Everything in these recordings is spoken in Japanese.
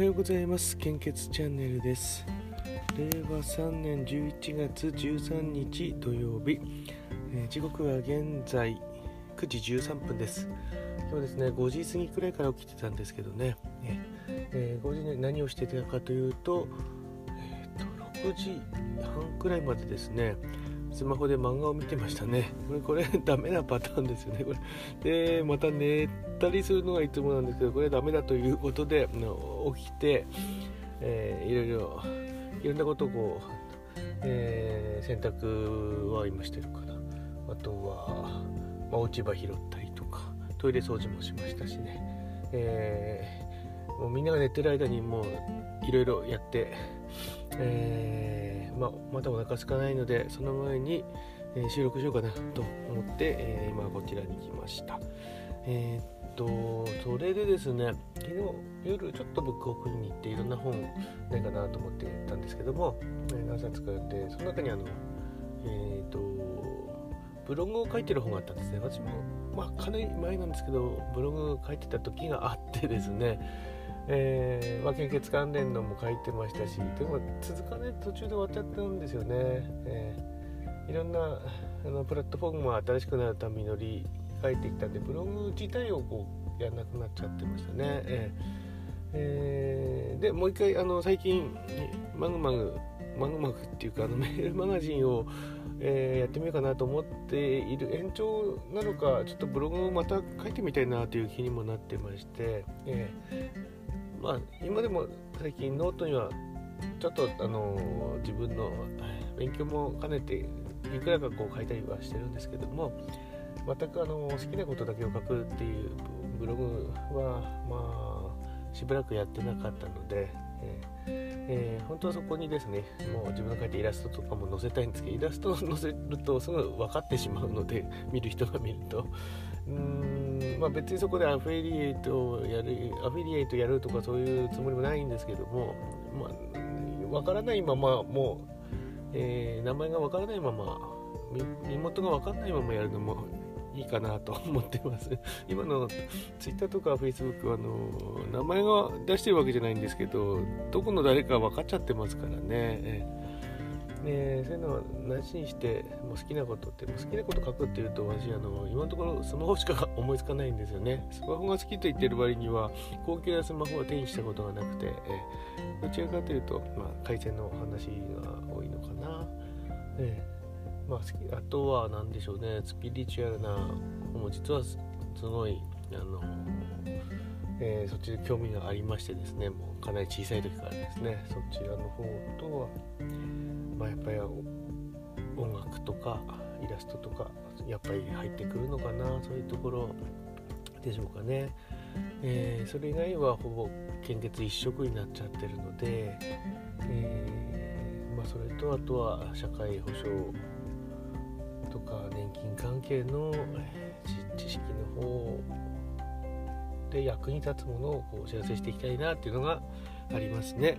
はようございます。献血チャンネルです。令和3年11月13日土曜日、えー、時刻は現在9時13分です。今日ですね5時過ぎくらいから起きてたんですけどね、えー、5時に何をしてたかというと,、えーと、6時半くらいまでですねスマホで漫画を見てましたね。これ、これ ダメなパターンですよね。これで、また寝たりするのがいつもなんですけど、これダメだということで、起きて、えー、いろいろ、いろんなことをこう、えー、洗濯は今してるかな。あとは、まあ、落ち葉拾ったりとか、トイレ掃除もしましたしね。えー、もうみんなが寝てる間にもういろいろやって、えー、まあ、まだお腹空かないのでその前に、えー、収録しようかなと思って、えー、今こちらに来ました。えっとそれでですね昨日夜ちょっとブックオフに行っていろんな本ないかなと思って行ったんですけども、え何冊かってその中にあのえっとブログを書いてる本があったんですね。私もまあかなり前なんですけどブログ書いてた時があってですねえーまあ、献血関連のも書いてましたしでも続かない途中で終わっちゃったんですよね、えー、いろんなあのプラットフォームも新しくなるたび乗り書いてきたんでブログ自体をこうやらなくなっちゃってましたね、えーえー、でもう一回あの最近マグマグマグマグっていうかあの メールマガジンを、えー、やってみようかなと思っている延長なのかちょっとブログをまた書いてみたいなという気にもなってまして、えーまあ今でも最近ノートにはちょっとあの自分の勉強も兼ねていくらかこう書いたりはしてるんですけども全くあの好きなことだけを書くっていうブログはまあしばらくやってなかったので、えーえー、本当はそこにですねもう自分が描いたイラストとかも載せたいんですけどイラストを 載せるとすぐ分かってしまうので 見る人が見ると。うーんまあ別にそこでアフィリエイトをやるアフィリエイトやるとかそういうつもりもないんですけどもまあ分からないままもう、えー、名前が分からないまま身元が分からないままやるのもいいかなと思ってます。今の Twitter とか Facebook はあの名前が出してるわけじゃないんですけどどこの誰か分かっちゃってますからね。ね、そういうのはなしにしてもう好きなことってもう好きなこと書くっていうと私あの今のところスマホしか思いつかないんですよね。スマホが好きと言ってる割には高級なスマホは手にしたことがなくてえどちらかというと、まあ、回線の話が多いのかな、え。まあ、あとは何でしょうね。スピリチュアルなも実はすごいあのえー、そっちで興味がありましてですね。もうかなり小さい時からですね。そちらの方とはまあ、やっぱり音楽とかイラストとかやっぱり入ってくるのかな。そういうところでしょうかね、えー、それ以外はほぼ献血一色になっちゃってるので、えー、まあ、それとあとは社会保障とか年金関係の知識の方で役に立つものをこうお知らせしていきたいなっていうのがありますね。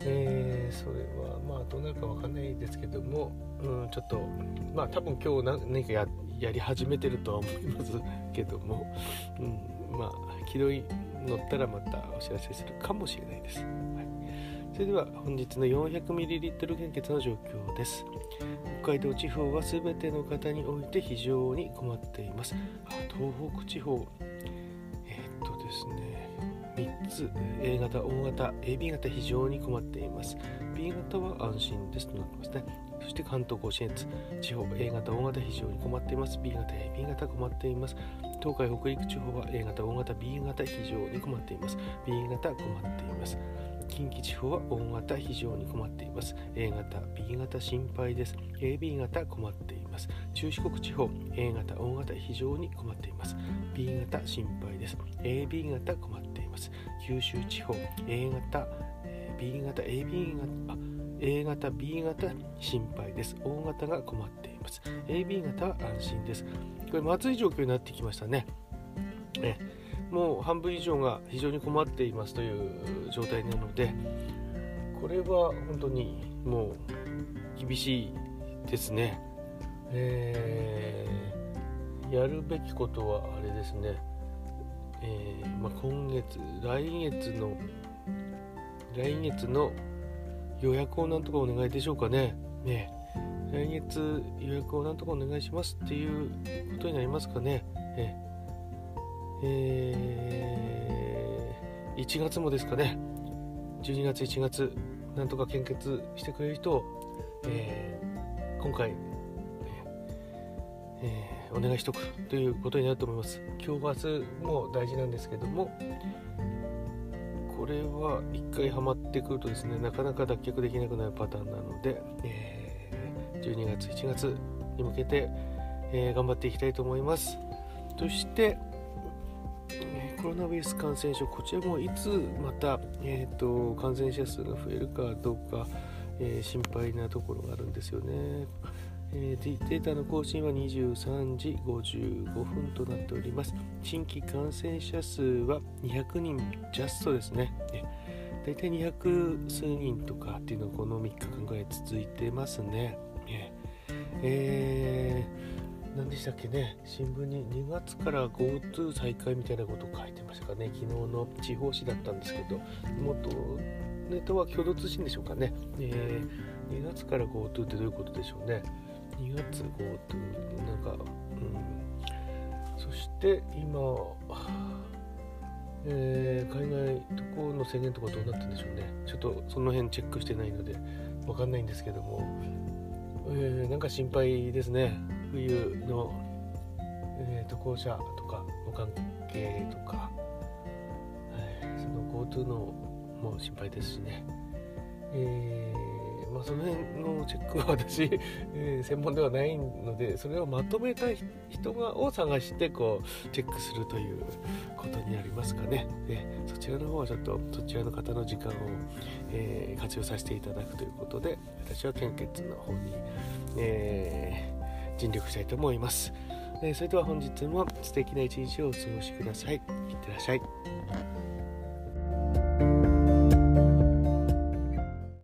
えー、それはまあどうなるか分かんないですけども、うん、ちょっとまあ多分今日何かややり始めてるとは思いますけども、うん、まあ軌道に乗ったらまたお知らせするかもしれないです。はい、それでは本日の 400ml 献血の状況です。北海道地方は全ての方において非常に困っています。あ東北地方、えー、っとですね、3つ。A 型、O 型、AB 型非常に困っています。B 型は安心ですとなってますね。そして関東甲信越。地方 A 型、O 型非常に困っています。B 型、AB 型困っています。東海北陸地方は A 型、O 型、B 型非常に困っています。B 型困っています。近畿地方は O 型非常に困っています。A 型 B 型心配です。AB 型困っています。中四国地方 A 型 O 型非常に困っています。B 型心配です。AB 型困っています。九州地方 A 型 B 型 AB 型あ A 型 B 型心配です。O 型が困っています。AB 型は安心です。これまずい状況になってきましたね。ねもう半分以上が非常に困っていますという状態なのでこれは本当にもう厳しいですね、えー、やるべきことはあれですね、えー、まあ、今月来月の来月の予約をなんとかお願いでしょうかね。ね。来月予約をなんとかお願いしますっていうことになりますかね。ええー、1月もですかね。12月、1月、なんとか献血してくれる人を、えー、今回、えー、お願いしとくということになると思います。今日、明日も大事なんですけども、これは1回ハマってくるとですね、なかなか脱却できなくなるパターンなので、えー、12月、1月に向けて、え、頑張っていきたいと思います。そして、ロナウイルス感染症、こちらもいつまた、えーと、感染者数が増えるかどうか、えー、心配なところがあるんですよね。えー、データの更新は23時55分となっております。新規感染者数は200人ジャストですね。大体200数人とかっていうのがこの3日間ぐらい続いてますね。えー、何でしたっけね、新聞に2月から GoTo 再開みたいなことを書いてましたかね、昨日の地方紙だったんですけど、元ネタは共同通信でしょうかね、えー、2月から GoTo ってどういうことでしょうね？2月 GoTo なんか、うん、そして今、えー、海外渡航の制限とかどうなってるんでしょうね？ちょっとその辺チェックしてないのでわかんないんですけども、えー、なんか心配ですね。冬の、えー、渡航者とかの関係とか、はい、その GoTo のも心配ですしね、えーまあ、その辺のチェックは私、え、専門ではないのでそれをまとめた人がを探してこうチェックするということになりますかね。でそちらの方はちょっとそちらの方の時間を、え、活用させていただくということで私は献血の方に、えー、尽力したいと思います、えそれでは本日も素敵な一日をお過ごしください。いってらっしゃい。